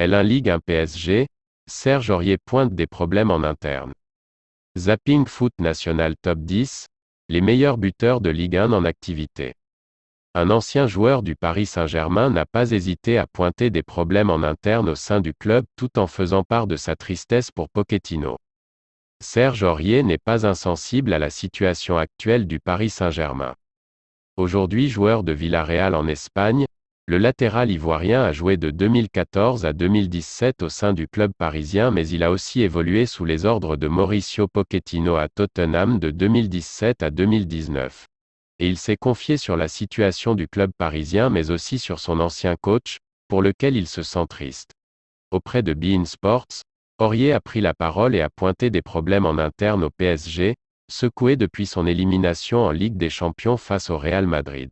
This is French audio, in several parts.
L1 Ligue 1 PSG, Serge Aurier pointe des problèmes en interne. Zapping Foot National Top 10, les meilleurs buteurs de Ligue 1 en activité. Un ancien joueur du Paris Saint-Germain n'a pas hésité à pointer des problèmes en interne au sein du club tout en faisant part de sa tristesse pour Pochettino. Serge Aurier n'est pas insensible à la situation actuelle du Paris Saint-Germain. Aujourd'hui joueur de Villarreal en Espagne, le latéral ivoirien a joué de 2014 à 2017 au sein du club parisien mais il a aussi évolué sous les ordres de Mauricio Pochettino à Tottenham de 2017 à 2019. Et il s'est confié sur la situation du club parisien mais aussi sur son ancien coach, pour lequel il se sent triste. Auprès de Bein Sports, Aurier a pris la parole et a pointé des problèmes en interne au PSG, secoué depuis son élimination en Ligue des Champions face au Real Madrid.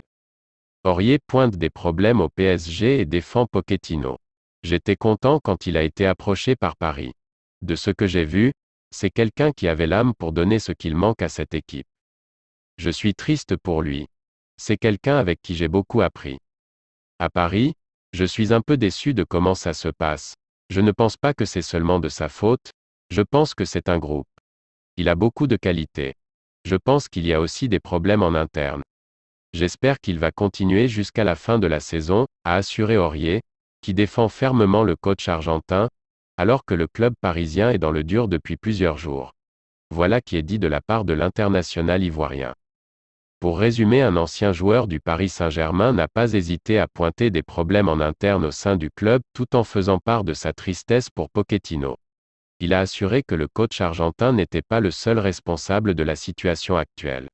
Aurier pointe des problèmes au PSG et défend Pochettino. J'étais content quand il a été approché par Paris. De ce que j'ai vu, c'est quelqu'un qui avait l'âme pour donner ce qu'il manque à cette équipe. Je suis triste pour lui. C'est quelqu'un avec qui j'ai beaucoup appris. À Paris, je suis un peu déçu de comment ça se passe. Je ne pense pas que c'est seulement de sa faute, je pense que c'est un groupe. Il a beaucoup de qualités. Je pense qu'il y a aussi des problèmes en interne. J'espère qu'il va continuer jusqu'à la fin de la saison, a assuré Aurier, qui défend fermement le coach argentin, alors que le club parisien est dans le dur depuis plusieurs jours. Voilà qui est dit de la part de l'international ivoirien. Pour résumer, un ancien joueur du Paris Saint-Germain n'a pas hésité à pointer des problèmes en interne au sein du club tout en faisant part de sa tristesse pour Pochettino. Il a assuré que le coach argentin n'était pas le seul responsable de la situation actuelle.